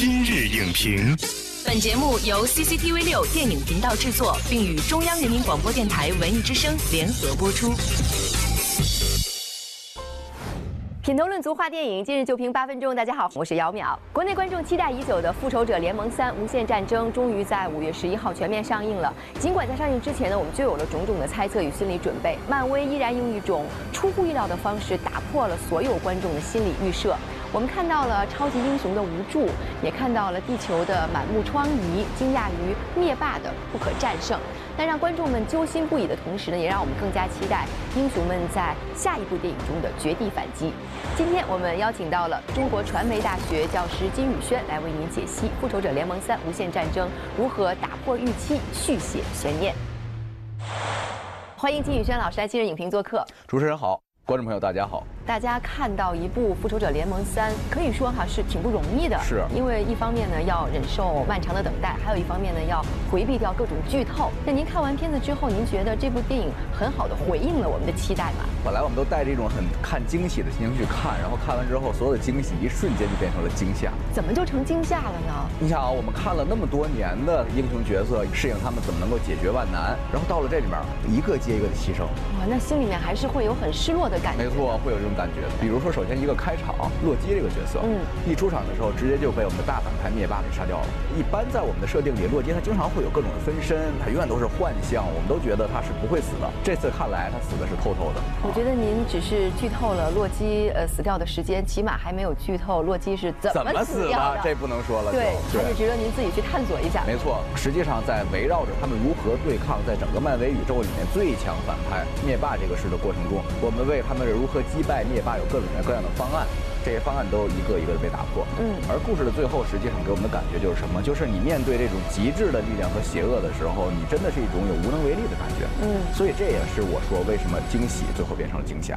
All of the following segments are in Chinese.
今日影评，本节目由 CCTV 六电影频道制作，并与中央人民广播电台文艺之声联合播出。品头论足话电影，今日就评八分钟。大家好，我是姚淼。国内观众期待已久的《复仇者联盟三：无限战争》终于在五月十一号全面上映了。尽管在上映之前呢，我们就有了种种的猜测与心理准备，漫威依然用一种出乎意料的方式打破了所有观众的心理预设。我们看到了超级英雄的无助，也看到了地球的满目疮痍，惊讶于灭霸的不可战胜。但让观众们揪心不已的同时呢，也让我们更加期待英雄们在下一部电影中的绝地反击。今天我们邀请到了中国传媒大学教师金宇轩来为您解析《复仇者联盟三：无限战争》如何打破预期，续写悬念。欢迎金宇轩老师来今日影评做客。主持人好，观众朋友大家好。大家看到一部《复仇者联盟三》，可以说哈是挺不容易的，是因为一方面呢要忍受漫长的等待，还有一方面呢要回避掉各种剧透。那您看完片子之后，您觉得这部电影很好的回应了我们的期待吗？本来我们都带着一种很看惊喜的心情去看，然后看完之后，所有的惊喜一瞬间就变成了惊吓。怎么就成惊吓了呢？你想啊，我们看了那么多年的英雄角色，适应他们怎么能够解决万难，然后到了这里面，一个接一个的牺牲，哇，那心里面还是会有很失落的感觉。没错，会有这种感觉的。比如说。首先，一个开场，洛基这个角色，嗯，一出场的时候，直接就被我们的大反派灭霸给杀掉了。一般在我们的设定里，洛基他经常会有各种的分身，他永远都是幻象，我们都觉得他是不会死的。这次看来，他死的是透透的。我觉得您只是剧透了洛基呃死掉的时间，起码还没有剧透洛基是怎么死的。这不能说了，对，还是值得您自己去探索一下。没错，实际上在围绕着他们如何对抗在整个漫威宇宙里面最强反派灭霸这个事的过程中，我们为他们如何击败灭霸有各种各样的方案。这些方案都一个一个的被打破，嗯，而故事的最后，实际上给我们的感觉就是什么？就是你面对这种极致的力量和邪恶的时候，你真的是一种有无能为力的感觉，嗯，所以这也是我说为什么惊喜最后变成了惊吓。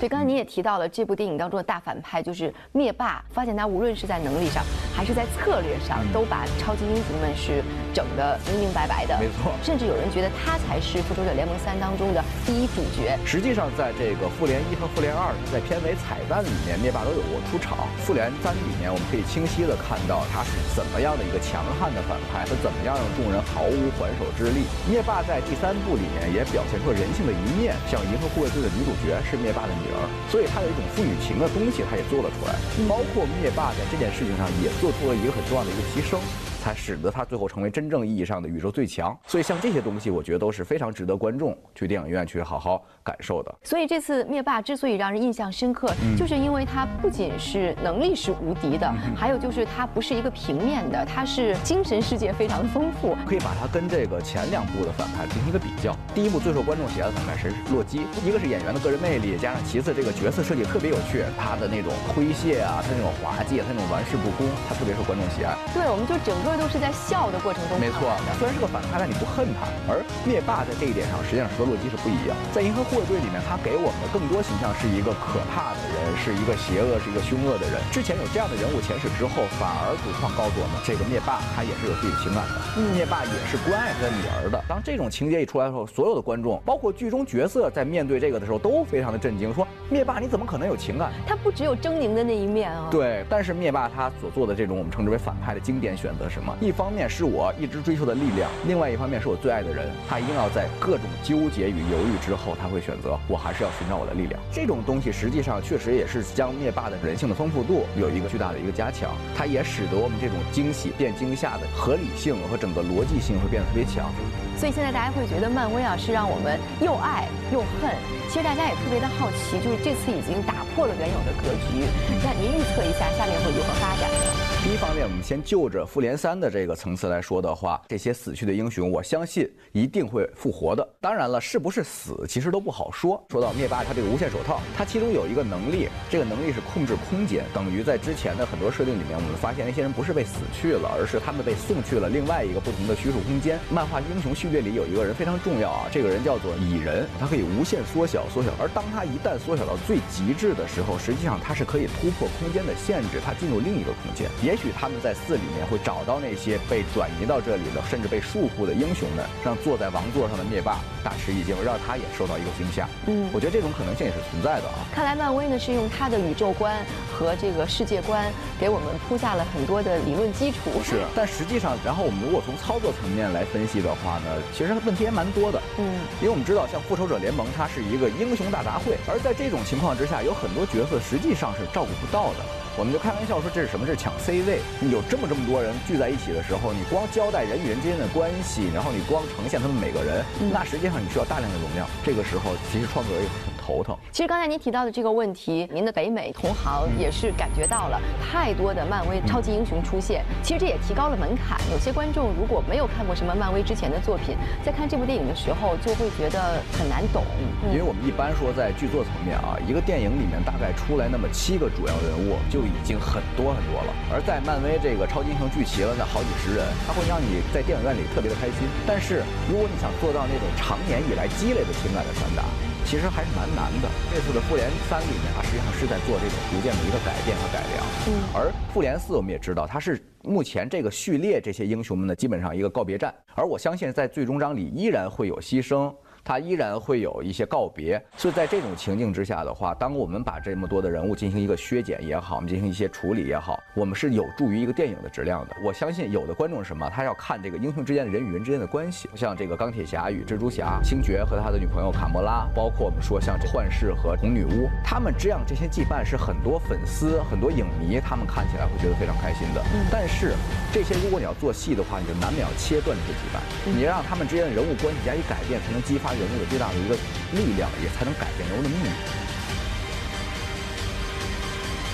对，刚才您也提到了这部电影当中的大反派就是灭霸，发现他无论是在能力上还是在策略上，都把超级英雄们是整得明明白白的。没错，甚至有人觉得他才是复仇者联盟三当中的第一主角。实际上，在这个复联一和复联二在片尾彩蛋里面，灭霸都有过出场。复联三里面，我们可以清晰的看到他是。怎么样的一个强悍的反派，他怎么样让众人毫无还手之力。灭霸在第三部里面也表现出了人性的一面，像银河护卫队的女主角是。灭霸的女儿。所以他有一种父女情的东西，他也做了出来，包括灭霸在这件事情上也做出了一个很重要的一个牺牲。才使得它最后成为真正意义上的宇宙最强。所以像这些东西，我觉得都是非常值得观众去电影院去好好感受的。所以这次灭霸之所以让人印象深刻，就是因为他不仅是能力是无敌的，还有就是他不是一个平面的，他是精神世界非常丰富。可以把它跟这个前两部的反派进行一个比较。第一部最受观众喜爱的反派是洛基，一个是演员的个人魅力，加上其次这个角色设计特别有趣，他的那种诙谐啊，他那种滑稽，他那种玩世不恭，他特别受观众喜爱。对，我们就整个。都是在笑的过程中，没错。虽然是个反派，但你不恨他。而灭霸在这一点上，实际上和洛基是不一样。在银河护卫队里面，他给我们的更多形象是一个可怕的人，是一个邪恶、是一个凶恶的人。之前有这样的人物前史之后，反而主创告诉我们，这个灭霸他也是有自己的情感的。灭霸也是关爱他的女儿的。当这种情节一出来的时候，所有的观众，包括剧中角色，在面对这个的时候，都非常的震惊，说灭霸你怎么可能有情感？他不只有狰狞的那一面啊。对，但是灭霸他所做的这种我们称之为反派的经典选择是一方面是我一直追求的力量，另外一方面是我最爱的人。他一定要在各种纠结与犹豫之后，他会选择我还是要寻找我的力量。这种东西实际上确实也是将灭霸的人性的丰富度有一个巨大的一个加强，它也使得我们这种惊喜变惊吓的合理性和整个逻辑性会变得特别强。所以现在大家会觉得漫威啊是让我们又爱又恨。其实大家也特别的好奇，就是这次已经打破了原有的格局。那您预测一下下面会如何发展？第一方面，我们先就着复联三的这个层次来说的话，这些死去的英雄，我相信一定会复活的。当然了，是不是死，其实都不好说。说到灭霸，他这个无限手套，它其中有一个能力，这个能力是控制空间，等于在之前的很多设定里面，我们发现那些人不是被死去了，而是他们被送去了另外一个不同的虚数空间。漫画英雄序列里有一个人非常重要啊，这个人叫做蚁人，他可以无限缩小，缩小。而当他一旦缩小到最极致的时候，实际上他是可以突破空间的限制，他进入另一个空间。也也许他们在寺里面会找到那些被转移到这里的，甚至被束缚的英雄们，让坐在王座上的灭霸大吃一惊，让他也受到一个惊吓。嗯，我觉得这种可能性也是存在的啊。看来漫威呢是用他的宇宙观和这个世界观给我们铺下了很多的理论基础。是，但实际上，然后我们如果从操作层面来分析的话呢，其实问题还蛮多的。嗯，因为我们知道，像复仇者联盟它是一个英雄大杂烩，而在这种情况之下，有很多角色实际上是照顾不到的。我们就开玩笑说这是什么？这是抢 C 位。你有这么这么多人聚在一起的时候，你光交代人与人之间的关系，然后你光呈现他们每个人，那实际上你需要大量的容量。这个时候，其实创作者也很头疼。其实刚才您提到的这个问题，您的北美同行也是感觉到了太多的漫威超级英雄出现，其实这也提高了门槛。有些观众如果没有看过什么漫威之前的作品，在看这部电影的时候就会觉得很难懂。因为我们一般说在剧作层面啊，一个电影里面大概出来那么七个主要人物就。已经很多很多了，而在漫威这个超级英雄聚齐了那好几十人，它会让你在电影院里特别的开心。但是如果你想做到那种长年以来积累的情感的传达，其实还是蛮难的。这次的复联三里面啊，实际上是在做这种逐渐的一个改变和改良。嗯，而复联四我们也知道，它是目前这个序列这些英雄们的基本上一个告别战。而我相信在最终章里依然会有牺牲。它依然会有一些告别，所以在这种情境之下的话，当我们把这么多的人物进行一个削减也好，我们进行一些处理也好，我们是有助于一个电影的质量的。我相信有的观众是什么，他要看这个英雄之间的人与人之间的关系，像这个钢铁侠与蜘蛛侠，星爵和他的女朋友卡莫拉，包括我们说像这幻视和红女巫，他们这样这些羁绊是很多粉丝、很多影迷他们看起来会觉得非常开心的。但是这些如果你要做戏的话，你就难免要切断这些羁绊，你让他们之间的人物关系加以改变，才能激发。人物的最大的一个力量，也才能改变人物的命运。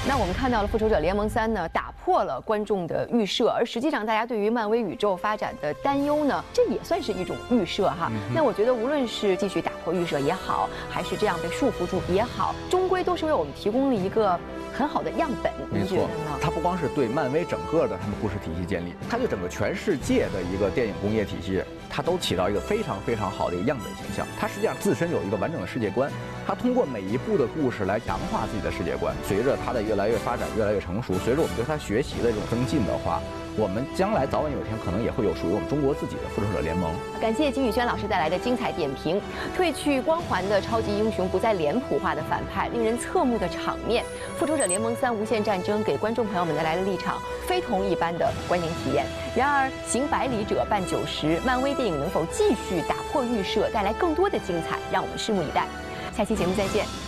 那我们看到了《复仇者联盟三》呢，打破了观众的预设，而实际上大家对于漫威宇宙发展的担忧呢，这也算是一种预设哈。那我觉得，无论是继续打破预设也好，还是这样被束缚住也好，终归都是为我们提供了一个。很好的样本，没错，它不光是对漫威整个的他们故事体系建立，它对整个全世界的一个电影工业体系，它都起到一个非常非常好的一个样本形象。它实际上自身有一个完整的世界观，它通过每一步的故事来强化自己的世界观。随着它的越来越发展，越来越成熟，随着我们对它学习的这种增进的话。我们将来早晚有一天可能也会有属于我们中国自己的复仇者联盟。感谢金宇轩老师带来的精彩点评。褪去光环的超级英雄，不再脸谱化的反派，令人侧目的场面，复仇者联盟三：无限战争给观众朋友们带来了立场非同一般的观影体验。然而，行百里者半九十，漫威电影能否继续打破预设，带来更多的精彩？让我们拭目以待。下期节目再见。